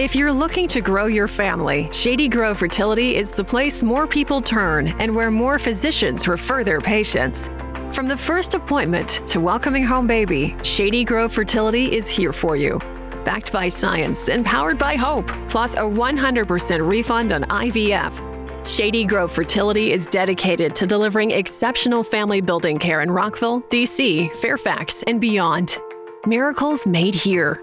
If you're looking to grow your family, Shady Grove Fertility is the place more people turn and where more physicians refer their patients. From the first appointment to welcoming home baby, Shady Grove Fertility is here for you. Backed by science and powered by hope, plus a 100% refund on IVF. Shady Grove Fertility is dedicated to delivering exceptional family building care in Rockville, DC, Fairfax, and beyond. Miracles made here.